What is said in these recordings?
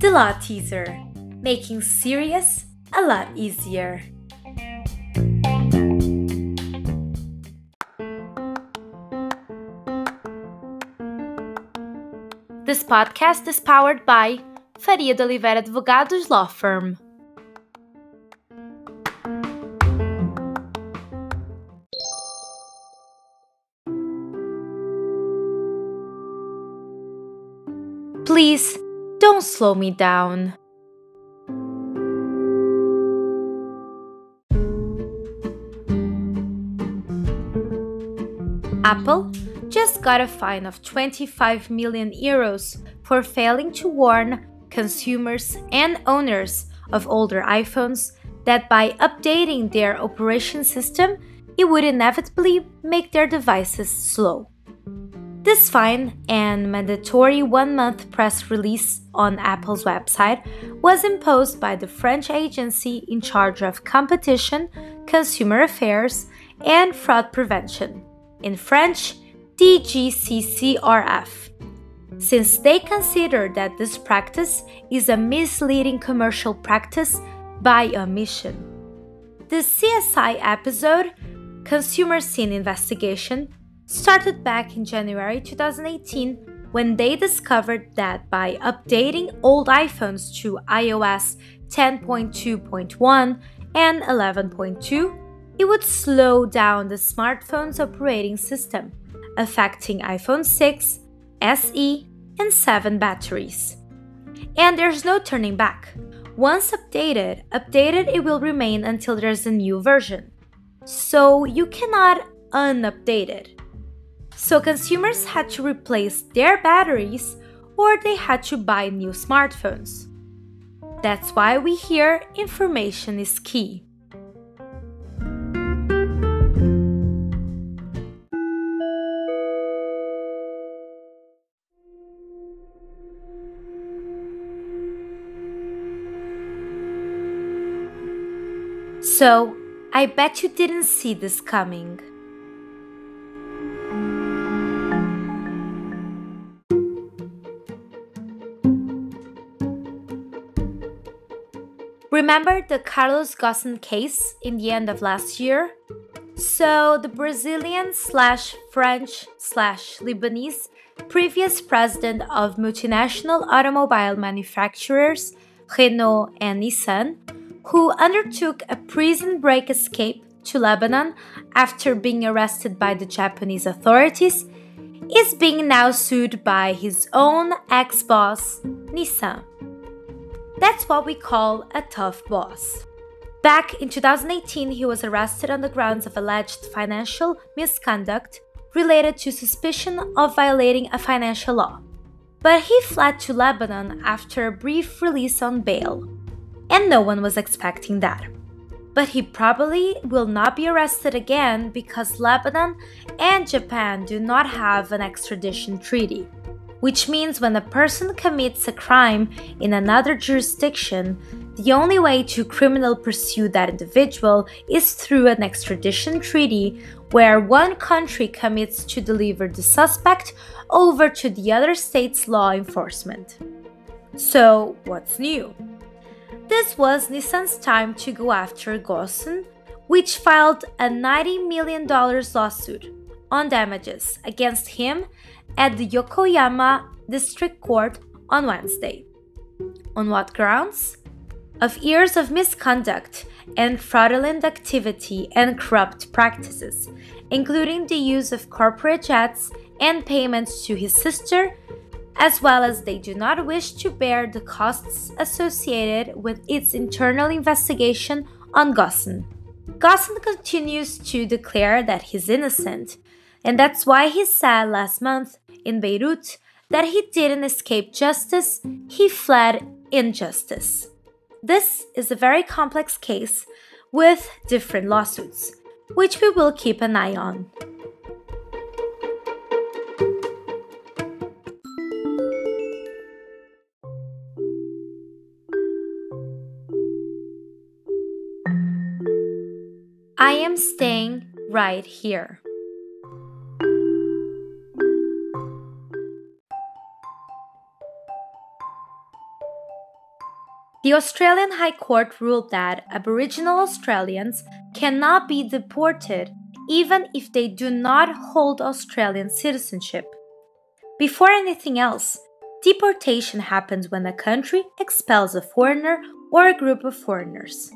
The Law Teaser Making Serious a Lot Easier. This podcast is powered by Faria de Oliveira Advogados Law Firm. Slow me down. Apple just got a fine of 25 million euros for failing to warn consumers and owners of older iPhones that by updating their operation system, it would inevitably make their devices slow. This fine and mandatory one month press release on Apple's website was imposed by the French agency in charge of competition, consumer affairs, and fraud prevention. In French, DGCCRF. Since they consider that this practice is a misleading commercial practice by omission. The CSI episode, Consumer Scene Investigation, started back in January 2018 when they discovered that by updating old iPhones to iOS 10.2.1 and 11.2, it would slow down the smartphone's operating system, affecting iPhone 6, SE, and 7 batteries. And there's no turning back. Once updated, updated it will remain until there's a new version. So you cannot unupdate it. So consumers had to replace their batteries or they had to buy new smartphones. That's why we hear information is key. So, I bet you didn't see this coming. Remember the Carlos Ghosn case in the end of last year? So, the Brazilian slash French slash Lebanese previous president of multinational automobile manufacturers Renault and Nissan, who undertook a prison break escape to Lebanon after being arrested by the Japanese authorities, is being now sued by his own ex boss, Nissan. That's what we call a tough boss. Back in 2018, he was arrested on the grounds of alleged financial misconduct related to suspicion of violating a financial law. But he fled to Lebanon after a brief release on bail, and no one was expecting that. But he probably will not be arrested again because Lebanon and Japan do not have an extradition treaty which means when a person commits a crime in another jurisdiction, the only way to criminal pursue that individual is through an extradition treaty where one country commits to deliver the suspect over to the other state's law enforcement. So, what's new? This was Nissan's time to go after Ghosn, which filed a $90 million lawsuit on damages against him at the Yokohama District Court on Wednesday. On what grounds? Of years of misconduct and fraudulent activity and corrupt practices, including the use of corporate jets and payments to his sister, as well as they do not wish to bear the costs associated with its internal investigation on Ghosn. Ghosn continues to declare that he's innocent, and that's why he said last month in Beirut that he didn't escape justice, he fled injustice. This is a very complex case with different lawsuits, which we will keep an eye on. I am staying right here. The Australian High Court ruled that Aboriginal Australians cannot be deported even if they do not hold Australian citizenship. Before anything else, deportation happens when a country expels a foreigner or a group of foreigners.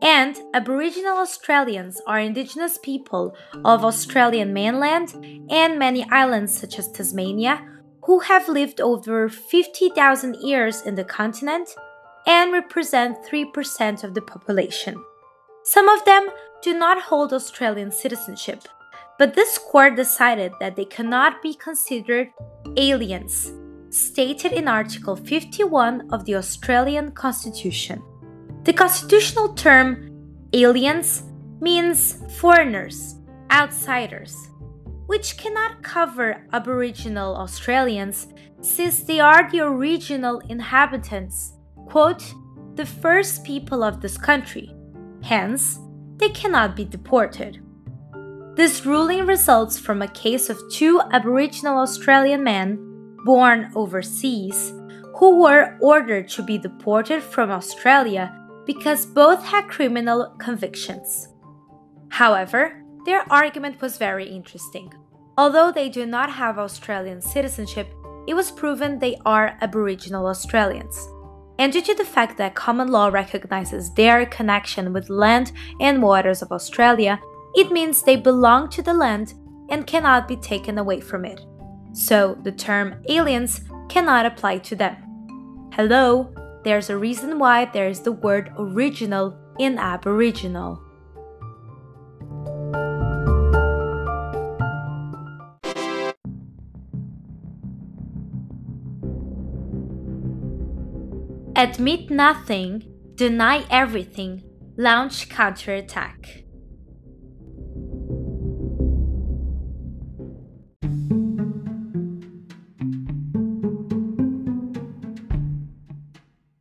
And Aboriginal Australians are Indigenous people of Australian mainland and many islands such as Tasmania who have lived over 50,000 years in the continent and represent 3% of the population. Some of them do not hold Australian citizenship, but this court decided that they cannot be considered aliens, stated in Article 51 of the Australian Constitution. The constitutional term aliens means foreigners, outsiders, which cannot cover Aboriginal Australians since they are the original inhabitants quote, the first people of this country. Hence, they cannot be deported. This ruling results from a case of two Aboriginal Australian men born overseas who were ordered to be deported from Australia because both had criminal convictions. However, their argument was very interesting. Although they do not have Australian citizenship, it was proven they are Aboriginal Australians and due to the fact that common law recognizes their connection with land and waters of Australia, it means they belong to the land and cannot be taken away from it. So the term aliens cannot apply to them. Hello, there's a reason why there is the word original in Aboriginal. Admit nothing, deny everything, launch counterattack.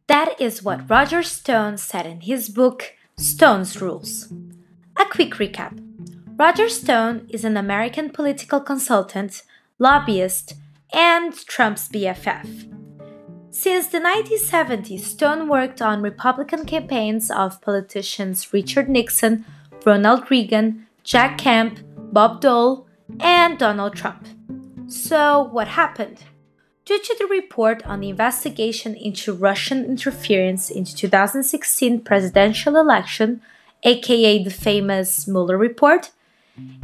That is what Roger Stone said in his book Stone's Rules. A quick recap Roger Stone is an American political consultant, lobbyist, and Trump's BFF. Since the 1970s, Stone worked on Republican campaigns of politicians Richard Nixon, Ronald Reagan, Jack Kemp, Bob Dole, and Donald Trump. So, what happened? Due to the report on the investigation into Russian interference into 2016 presidential election, aka the famous Mueller report,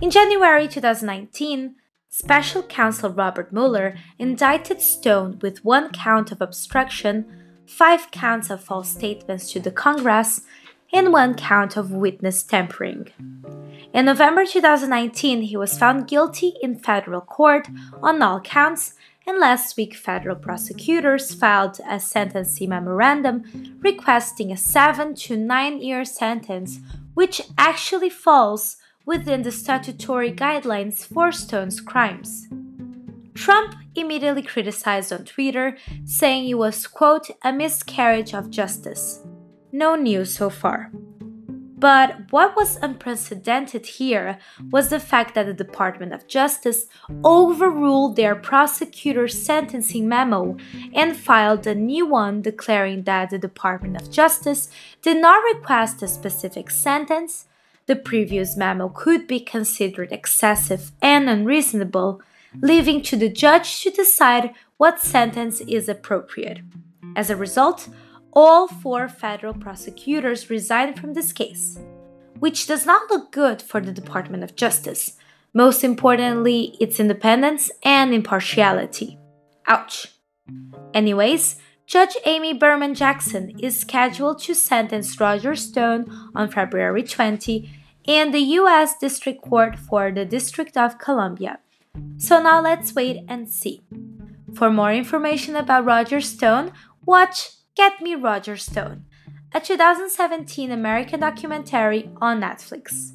in January 2019, Special Counsel Robert Mueller indicted Stone with one count of obstruction, five counts of false statements to the Congress, and one count of witness tampering. In November 2019, he was found guilty in federal court on all counts, and last week, federal prosecutors filed a sentencing memorandum requesting a seven to nine year sentence, which actually falls within the statutory guidelines for Stone's crimes. Trump immediately criticized on Twitter, saying it was, quote, a miscarriage of justice. No news so far. But what was unprecedented here was the fact that the Department of Justice overruled their prosecutor's sentencing memo and filed a new one declaring that the Department of Justice did not request a specific sentence, the previous memo could be considered excessive and unreasonable, leaving to the judge to decide what sentence is appropriate. As a result, all four federal prosecutors resigned from this case, which does not look good for the Department of Justice, most importantly, its independence and impartiality. Ouch. Anyways, Judge Amy Berman Jackson is scheduled to sentence Roger Stone on February 20 in the U.S. District Court for the District of Columbia. So now let's wait and see. For more information about Roger Stone, watch Get Me Roger Stone, a 2017 American documentary on Netflix.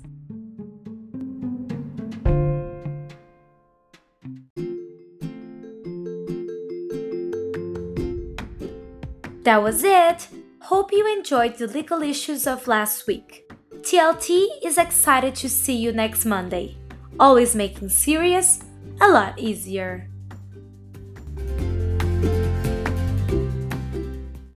That was it. Hope you enjoyed the legal issues of last week. TLT is excited to see you next Monday, always making serious a lot easier.